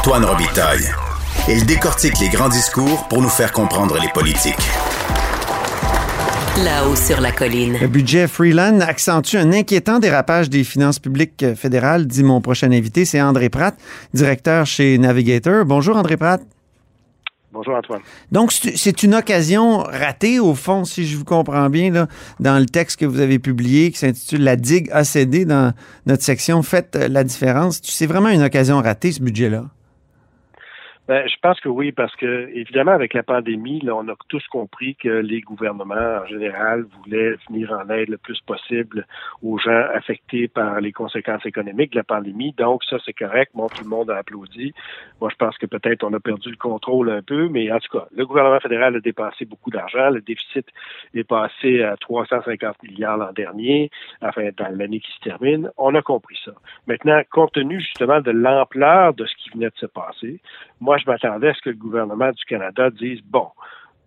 Antoine Robitaille. Il décortique les grands discours pour nous faire comprendre les politiques. Là-haut sur la colline. Le budget Freeland accentue un inquiétant dérapage des finances publiques fédérales, dit mon prochain invité. C'est André Pratt, directeur chez Navigator. Bonjour André Pratt. Bonjour Antoine. Donc, c'est une occasion ratée, au fond, si je vous comprends bien, là, dans le texte que vous avez publié qui s'intitule La digue a cédé dans notre section Faites la différence. C'est vraiment une occasion ratée, ce budget-là. Ben, je pense que oui, parce que évidemment, avec la pandémie, là, on a tous compris que les gouvernements en général voulaient venir en aide le plus possible aux gens affectés par les conséquences économiques de la pandémie. Donc, ça, c'est correct. Bon, tout le monde a applaudi. Moi, je pense que peut-être on a perdu le contrôle un peu, mais en tout cas, le gouvernement fédéral a dépensé beaucoup d'argent. Le déficit est passé à 350 milliards l'an dernier, enfin, dans l'année qui se termine. On a compris ça. Maintenant, compte tenu justement de l'ampleur de ce qui venait de se passer, moi, je m'attendais à ce que le gouvernement du Canada dise, bon,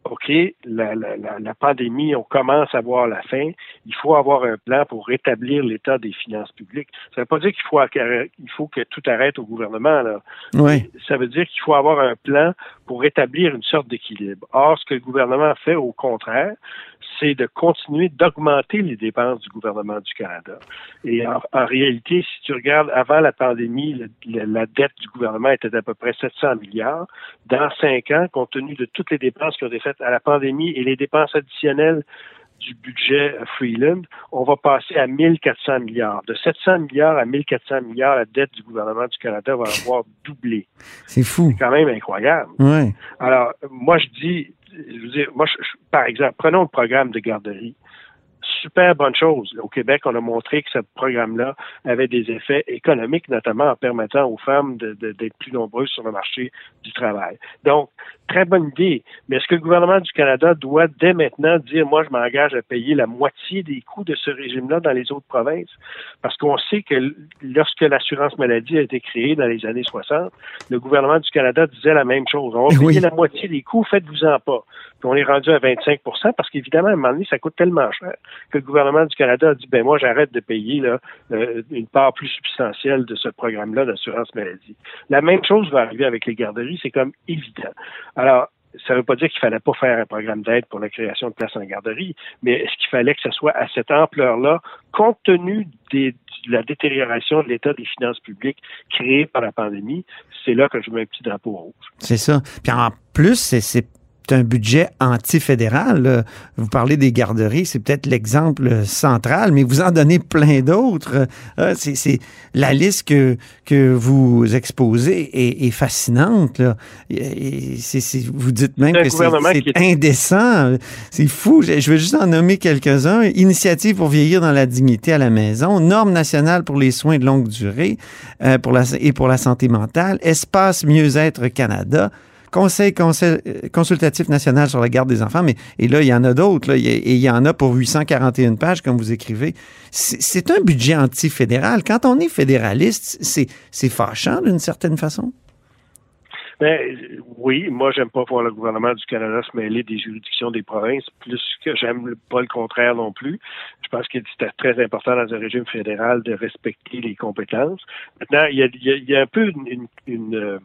OK, la, la, la, pandémie, on commence à voir la fin. Il faut avoir un plan pour rétablir l'état des finances publiques. Ça ne veut pas dire qu'il faut, il faut que tout arrête au gouvernement. Là. Oui. Ça veut dire qu'il faut avoir un plan pour rétablir une sorte d'équilibre. Or, ce que le gouvernement fait, au contraire, c'est de continuer d'augmenter les dépenses du gouvernement du Canada. Et en, réalité, si tu regardes avant la pandémie, la dette du gouvernement était d'à peu près 700 milliards. Dans cinq ans, compte tenu de toutes les dépenses qui ont été faites à la pandémie et les dépenses additionnelles du budget Freeland, on va passer à 1400 milliards. De 700 milliards à 1400 milliards, la dette du gouvernement du Canada va avoir doublé. C'est fou. C'est quand même incroyable. Ouais. Alors, moi, je dis, je veux dire, moi, par exemple, prenons le programme de garderie super bonne chose. Au Québec, on a montré que ce programme-là avait des effets économiques, notamment en permettant aux femmes d'être plus nombreuses sur le marché du travail. Donc, très bonne idée. Mais est-ce que le gouvernement du Canada doit dès maintenant dire, moi, je m'engage à payer la moitié des coûts de ce régime-là dans les autres provinces? Parce qu'on sait que lorsque l'assurance maladie a été créée dans les années 60, le gouvernement du Canada disait la même chose. On va payer la moitié des coûts, faites-vous-en pas. Puis on est rendu à 25% parce qu'évidemment, à un moment donné, ça coûte tellement cher que le gouvernement du Canada a dit, ben moi, j'arrête de payer là, euh, une part plus substantielle de ce programme-là d'assurance maladie. La même chose va arriver avec les garderies, c'est comme évident. Alors, ça ne veut pas dire qu'il fallait pas faire un programme d'aide pour la création de places en garderie, mais est-ce qu'il fallait que ce soit à cette ampleur-là, compte tenu de la détérioration de l'état des finances publiques créées par la pandémie? C'est là que je mets un petit drapeau rouge. C'est ça. Puis en plus, c'est un budget antifédéral. Vous parlez des garderies, c'est peut-être l'exemple central, mais vous en donnez plein d'autres. Euh, c'est la liste que, que vous exposez est, fascinante. Là. vous dites même que c'est indécent. C'est fou. Je vais juste en nommer quelques-uns. Initiative pour vieillir dans la dignité à la maison, normes nationales pour les soins de longue durée euh, pour la, et pour la santé mentale, espace mieux-être Canada. Conseil, consultatif national sur la garde des enfants, mais et là, il y en a d'autres, et il y en a pour 841 pages, comme vous écrivez. C'est un budget anti-fédéral. Quand on est fédéraliste, c'est fâchant d'une certaine façon. Ben, oui, moi, j'aime pas voir le gouvernement du Canada se mêler des juridictions des provinces, plus que j'aime pas le contraire non plus. Je pense que c'est très important dans un régime fédéral de respecter les compétences. Maintenant, il y a, un peu une euh,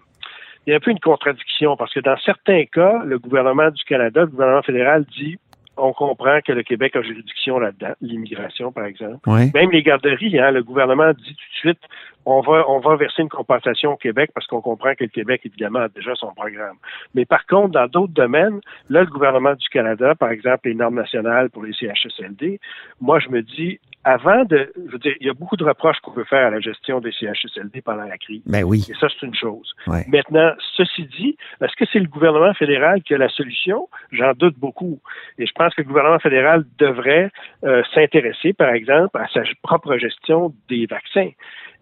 il y a un peu une contradiction parce que dans certains cas, le gouvernement du Canada, le gouvernement fédéral dit on comprend que le Québec a juridiction là-dedans, l'immigration, par exemple. Même les garderies, hein, le gouvernement dit tout de suite, on va, on va verser une compensation au Québec parce qu'on comprend que le Québec, évidemment, a déjà son programme. Mais par contre, dans d'autres domaines, là, le gouvernement du Canada, par exemple, les normes nationales pour les CHSLD, moi, je me dis, avant de, je veux dire, il y a beaucoup de reproches qu'on peut faire à la gestion des CHSLD pendant la crise. Ben oui. Et ça, c'est une chose. Maintenant, ceci dit, est-ce que c'est le gouvernement fédéral qui a la solution? J'en doute beaucoup. Et je pense que le gouvernement fédéral devrait euh, s'intéresser, par exemple, à sa propre gestion des vaccins.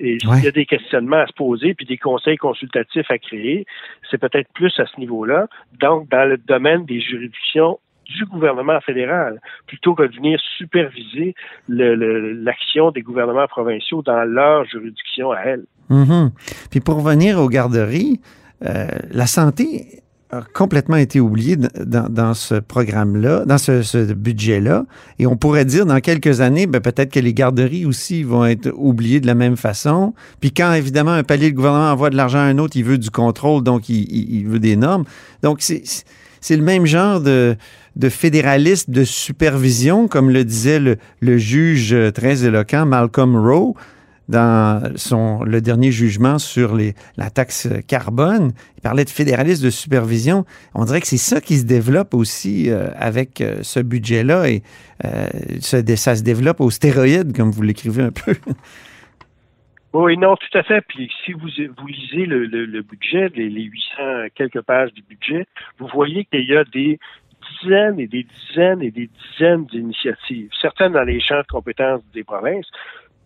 Et s'il y a des questionnements à se poser, puis des conseils consultatifs à créer, c'est peut-être plus à ce niveau-là. Donc, dans le domaine des juridictions du gouvernement fédéral, plutôt que de venir superviser l'action des gouvernements provinciaux dans leur juridiction à elles. Mm-hmm. Puis pour revenir aux garderies, euh, la santé a complètement été oublié dans, ce programme-là, dans ce, budget-là. Et on pourrait dire dans quelques années, ben, peut-être que les garderies aussi vont être oubliées de la même façon. Puis quand évidemment un palier de gouvernement envoie de l'argent à un autre, il veut du contrôle, donc il, il, il veut des normes. Donc c'est c'est le même genre de, de fédéralisme de supervision, comme le disait le, juge très éloquent Malcolm Rowe dans son, le dernier jugement sur la taxe carbone. Il parlait de fédéralisme de supervision. On dirait que c'est ça qui se développe aussi euh, avec euh, ce budget-là et euh, ça, ça se développe aux stéroïdes, comme vous l'écrivez un peu. Oui, non, tout à fait. Puis si vous, vous lisez le, le, le budget, les, les 800 quelques pages du budget, vous voyez qu'il y a des dizaines et des dizaines et des dizaines d'initiatives, certaines dans les champs de compétences des provinces,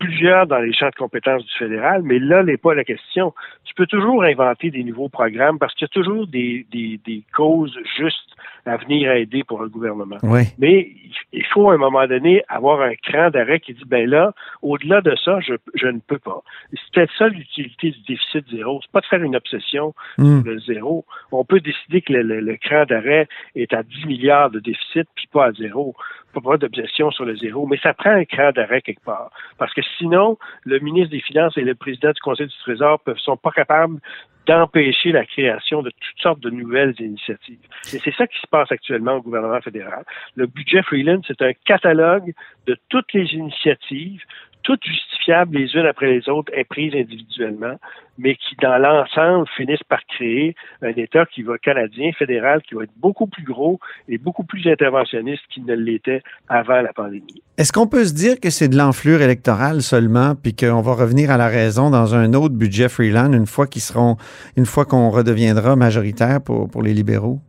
plusieurs dans les champs de compétences du fédéral, mais là n'est pas la question. Tu peux toujours inventer des nouveaux programmes parce qu'il y a toujours des, des, des causes justes à venir aider pour le gouvernement. Oui. Mais il faut à un moment donné avoir un cran d'arrêt qui dit ben là, au-delà de ça, je, je ne peux pas. C'est peut-être ça l'utilité du déficit zéro. C'est pas de faire une obsession mm. sur le zéro. On peut décider que le, le, le cran d'arrêt est à 10 milliards de déficit puis pas à zéro pas d'obsession sur le zéro, mais ça prend un cran d'arrêt quelque part. Parce que sinon, le ministre des Finances et le président du Conseil du Trésor ne sont pas capables d'empêcher la création de toutes sortes de nouvelles initiatives. Et c'est ça qui se passe actuellement au gouvernement fédéral. Le budget Freeland, c'est un catalogue de toutes les initiatives, toutes justifiables les unes après les autres et prises individuellement, mais qui, dans l'ensemble, finissent par créer un État qui va canadien, fédéral, qui va être beaucoup plus gros et beaucoup plus interventionniste qu'il ne l'était avant la pandémie. Est-ce qu'on peut se dire que c'est de l'enflure électorale seulement, puis qu'on va revenir à la raison dans un autre budget Freeland une fois qu'ils seront, une fois qu'on redeviendra majoritaire pour, pour les libéraux?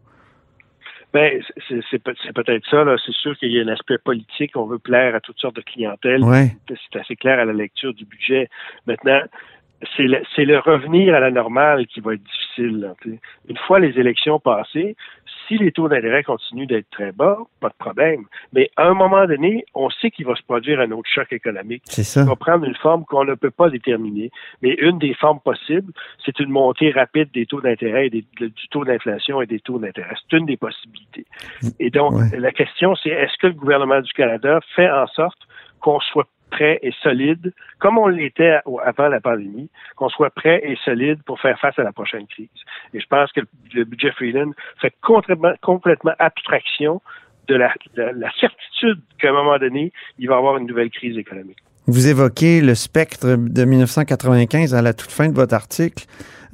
Ben, c'est peut-être ça. C'est sûr qu'il y a un aspect politique. On veut plaire à toutes sortes de clientèles. Ouais. C'est assez clair à la lecture du budget. Maintenant, c'est le, le, revenir à la normale qui va être difficile. Là, Une fois les élections passées, si les taux d'intérêt continuent d'être très bas, pas de problème. Mais à un moment donné, on sait qu'il va se produire un autre choc économique. C'est ça. Il va prendre une forme qu'on ne peut pas déterminer. Mais une des formes possibles, c'est une montée rapide des taux d'intérêt, du taux d'inflation et des taux d'intérêt. C'est une des possibilités. Et donc, ouais. la question, c'est est-ce que le gouvernement du Canada fait en sorte qu'on soit prêt et solide, comme on l'était avant la pandémie, qu'on soit prêt et solide pour faire face à la prochaine crise. Et je pense que le budget Freeland fait complètement, abstraction de la, de la certitude qu'à un moment donné, il va y avoir une nouvelle crise économique. Vous évoquez le spectre de 1995 à la toute fin de votre article.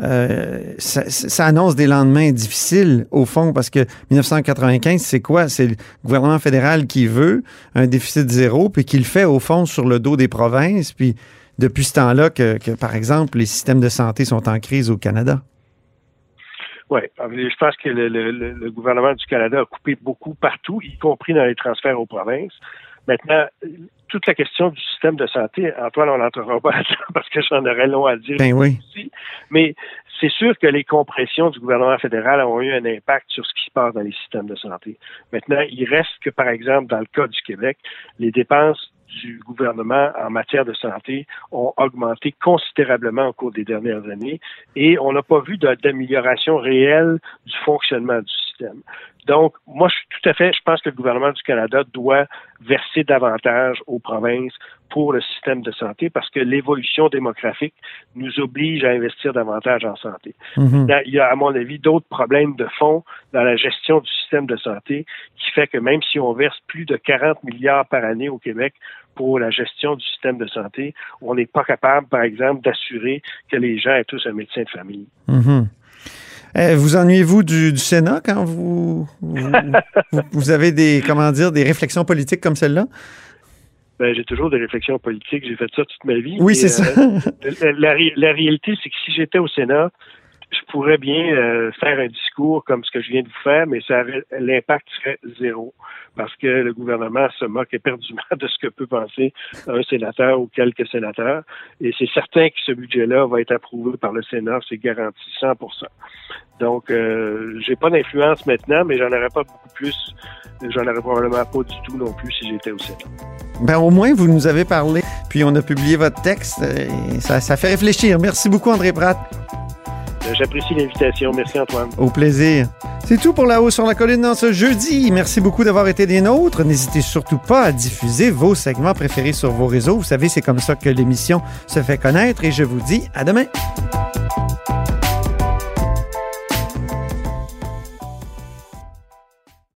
Euh, ça, ça, annonce des lendemains difficiles, au fond, parce que 1995, c'est quoi? C'est le gouvernement fédéral qui veut un déficit zéro, puis qui le fait, au fond, sur le dos des provinces. Puis depuis ce temps-là, que, que, par exemple, les systèmes de santé sont en crise au Canada. Oui, je pense que le, le, le, gouvernement du Canada a coupé beaucoup partout, y compris dans les transferts aux provinces. Maintenant, toute la question du système de santé, Antoine, on n'entrera pas parce que j'en aurais long à dire. Ben oui. Aussi. Mais c'est sûr que les compressions du gouvernement fédéral ont eu un impact sur ce qui se passe dans les systèmes de santé. Maintenant, il reste que, par exemple, dans le cas du Québec, les dépenses du gouvernement en matière de santé ont augmenté considérablement au cours des dernières années et on n'a pas vu d'amélioration réelle du fonctionnement du système. Donc, moi, je suis tout à fait, je pense que le gouvernement du Canada doit verser davantage aux provinces pour le système de santé parce que l'évolution démographique nous oblige à investir davantage en santé. Mm-hmm. Il y a, à mon avis, d'autres problèmes de fond dans la gestion du système de santé qui fait que même si on verse plus de 40 milliards par année au Québec pour la gestion du système de santé, on n'est pas capable, par exemple, d'assurer que les gens aient tous un médecin de famille. Mm-hmm. Eh, vous ennuyez-vous du, du, Sénat quand vous, vous, vous, avez des, comment dire, des réflexions politiques comme celle-là? Ben, j'ai toujours des réflexions politiques. J'ai fait ça toute ma vie. Oui, c'est euh, ça. la, la, la, réalité, c'est que si j'étais au Sénat, je pourrais bien euh, faire un discours comme ce que je viens de vous faire, mais l'impact serait zéro parce que le gouvernement se moque éperdument de ce que peut penser un sénateur ou quelques sénateurs. Et c'est certain que ce budget-là va être approuvé par le Sénat, c'est garanti 100% Donc, euh, j'ai pas d'influence maintenant, mais j'en aurais pas beaucoup plus. J'en aurais probablement pas du tout non plus si j'étais au Sénat. Ben, au moins, vous nous avez parlé, puis on a publié votre texte. Ça, ça fait réfléchir. Merci beaucoup, André Pratt. J'apprécie l'invitation. Merci, Antoine. Au plaisir. C'est tout pour La Haut sur la Colline dans ce jeudi. Merci beaucoup d'avoir été des nôtres. N'hésitez surtout pas à diffuser vos segments préférés sur vos réseaux. Vous savez, c'est comme ça que l'émission se fait connaître et je vous dis à demain.